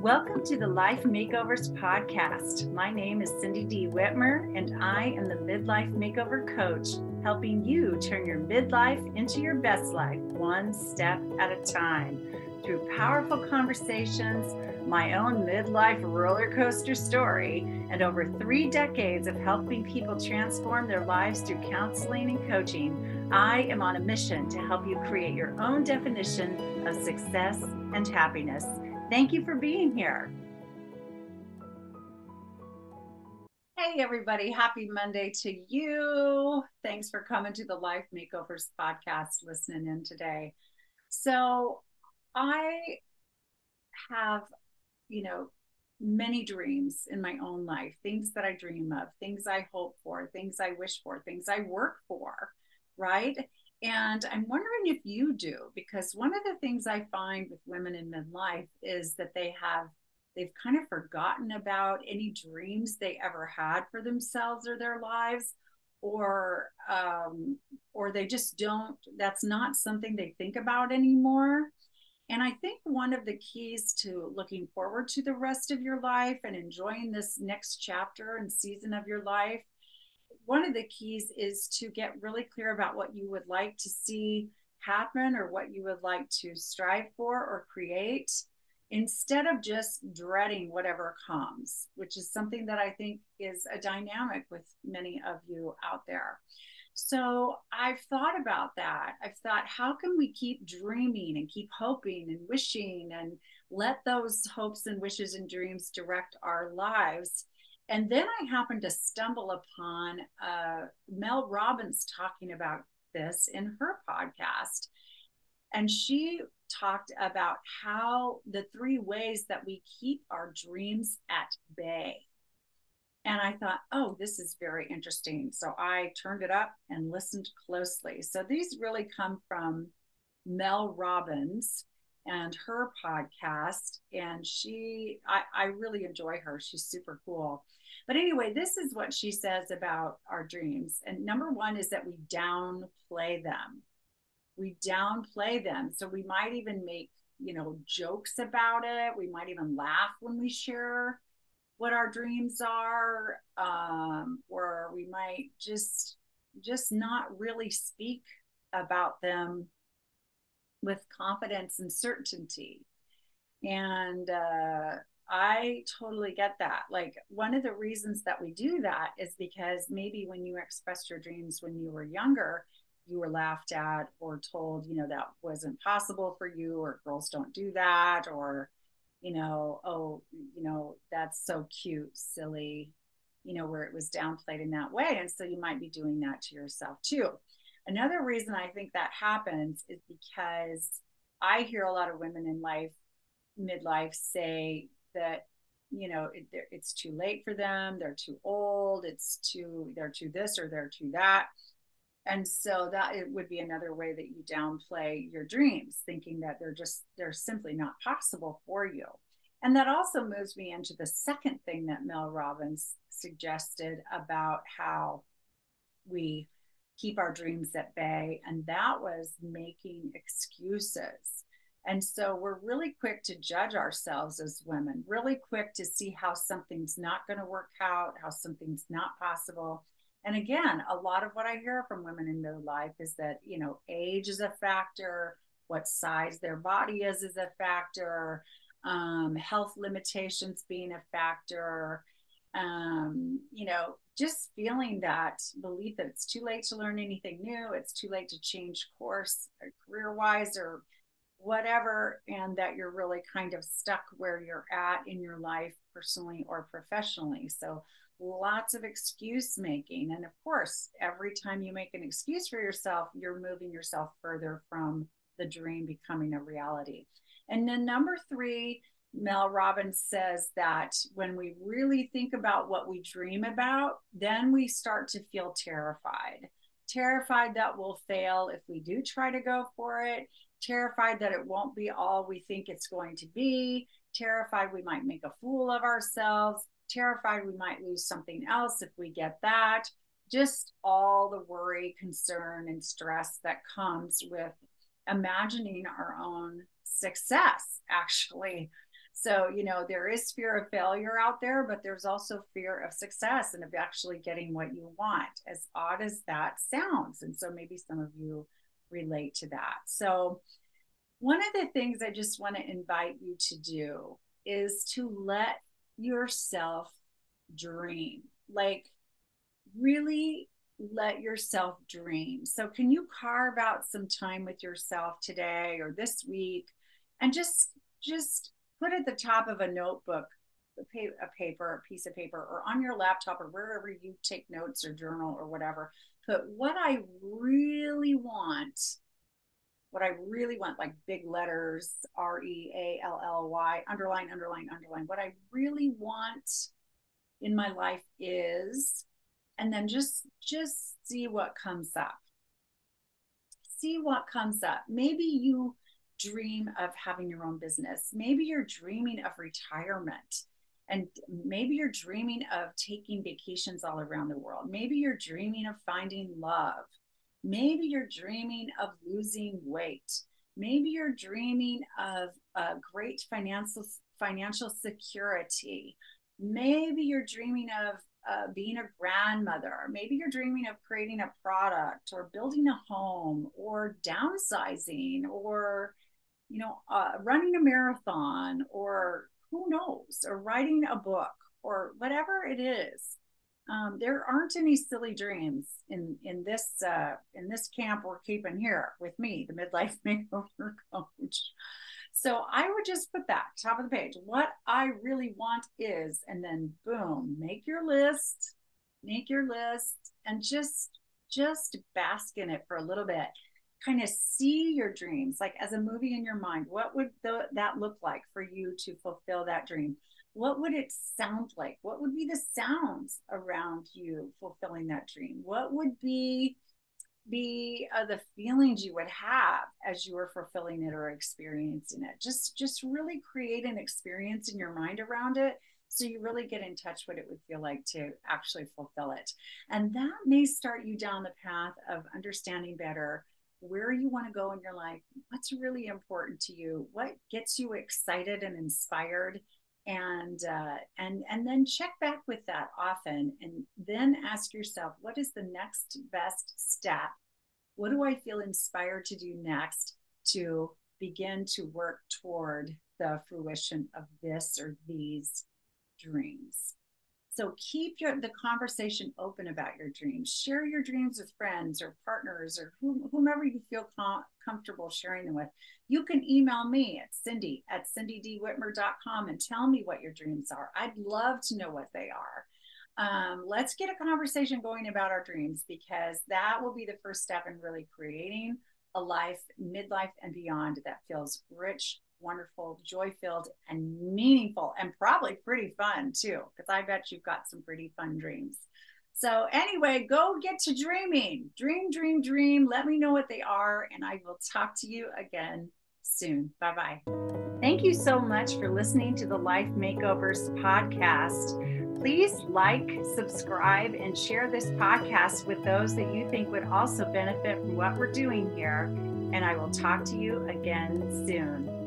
Welcome to the Life Makeovers Podcast. My name is Cindy D. Whitmer, and I am the Midlife Makeover Coach, helping you turn your midlife into your best life one step at a time through powerful conversations, my own midlife roller coaster story, and over three decades of helping people transform their lives through counseling and coaching. I am on a mission to help you create your own definition of success and happiness. Thank you for being here. Hey, everybody. Happy Monday to you. Thanks for coming to the Life Makeovers podcast, listening in today. So, I have, you know, many dreams in my own life, things that I dream of, things I hope for, things I wish for, things I work for, right? And I'm wondering if you do, because one of the things I find with women in midlife is that they have, they've kind of forgotten about any dreams they ever had for themselves or their lives, or, um, or they just don't, that's not something they think about anymore. And I think one of the keys to looking forward to the rest of your life and enjoying this next chapter and season of your life one of the keys is to get really clear about what you would like to see happen or what you would like to strive for or create instead of just dreading whatever comes, which is something that I think is a dynamic with many of you out there. So I've thought about that. I've thought, how can we keep dreaming and keep hoping and wishing and let those hopes and wishes and dreams direct our lives and then I happened to stumble upon uh, Mel Robbins talking about this in her podcast. And she talked about how the three ways that we keep our dreams at bay. And I thought, oh, this is very interesting. So I turned it up and listened closely. So these really come from Mel Robbins and her podcast. And she, I, I really enjoy her. She's super cool. But anyway, this is what she says about our dreams. And number one is that we downplay them. We downplay them. So we might even make, you know, jokes about it. We might even laugh when we share what our dreams are. Um, or we might just just not really speak about them with confidence and certainty. And uh, I totally get that. Like, one of the reasons that we do that is because maybe when you expressed your dreams when you were younger, you were laughed at or told, you know, that wasn't possible for you, or girls don't do that, or, you know, oh, you know, that's so cute, silly, you know, where it was downplayed in that way. And so you might be doing that to yourself too. Another reason I think that happens is because I hear a lot of women in life, midlife, say, that you know it, it's too late for them they're too old it's too they're too this or they're too that. And so that it would be another way that you downplay your dreams thinking that they're just they're simply not possible for you. And that also moves me into the second thing that mel robbins suggested about how we keep our dreams at bay and that was making excuses and so we're really quick to judge ourselves as women, really quick to see how something's not going to work out, how something's not possible. And again, a lot of what I hear from women in their life is that, you know, age is a factor, what size their body is is a factor, um, health limitations being a factor, um, you know, just feeling that belief that it's too late to learn anything new, it's too late to change course career wise or whatever, and that you're really kind of stuck where you're at in your life, personally or professionally. So, lots of excuse making. And of course, every time you make an excuse for yourself, you're moving yourself further from the dream becoming a reality. And then, number three, Mel Robbins says that when we really think about what we dream about, then we start to feel terrified. Terrified that we'll fail if we do try to go for it, terrified that it won't be all we think it's going to be, terrified we might make a fool of ourselves, terrified we might lose something else if we get that. Just all the worry, concern, and stress that comes with imagining our own success, actually. So, you know, there is fear of failure out there, but there's also fear of success and of actually getting what you want, as odd as that sounds. And so maybe some of you relate to that. So, one of the things I just want to invite you to do is to let yourself dream. Like, really let yourself dream. So, can you carve out some time with yourself today or this week and just just put at the top of a notebook a, paper, a piece of paper, or on your laptop or wherever you take notes or journal or whatever, put what I really want, what I really want, like big letters, R E A L L Y, underline, underline, underline. What I really want in my life is and then just just see what comes up see what comes up maybe you dream of having your own business. Maybe you're dreaming of retirement and maybe you're dreaming of taking vacations all around the world. Maybe you're dreaming of finding love. Maybe you're dreaming of losing weight. Maybe you're dreaming of a great financial financial security. Maybe you're dreaming of uh, being a grandmother. Maybe you're dreaming of creating a product or building a home or downsizing or, you know, uh, running a marathon or who knows, or writing a book or whatever it is. Um, there aren't any silly dreams in in this uh, in this camp we're keeping here with me, the midlife makeover coach. So I would just put that top of the page. What I really want is, and then boom, make your list, make your list, and just just bask in it for a little bit. Kind of see your dreams like as a movie in your mind. What would the, that look like for you to fulfill that dream? What would it sound like? What would be the sounds around you fulfilling that dream? What would be be uh, the feelings you would have as you were fulfilling it or experiencing it just just really create an experience in your mind around it so you really get in touch what it would feel like to actually fulfill it and that may start you down the path of understanding better where you want to go in your life what's really important to you what gets you excited and inspired and uh, and and then check back with that often and then ask yourself what is the next best step? What do i feel inspired to do next to begin to work toward the fruition of this or these dreams so keep your the conversation open about your dreams. Share your dreams with friends or partners or whomever you feel com- comfortable sharing them with. You can email me at Cindy at cindydwhitmer.com and tell me what your dreams are. I'd love to know what they are. Um, let's get a conversation going about our dreams because that will be the first step in really creating a life, midlife, and beyond that feels rich, wonderful, joy filled, and meaningful, and probably pretty fun too, because I bet you've got some pretty fun dreams. So, anyway, go get to dreaming. Dream, dream, dream. Let me know what they are, and I will talk to you again soon. Bye bye. Thank you so much for listening to the Life Makeovers podcast. Please like, subscribe, and share this podcast with those that you think would also benefit from what we're doing here. And I will talk to you again soon.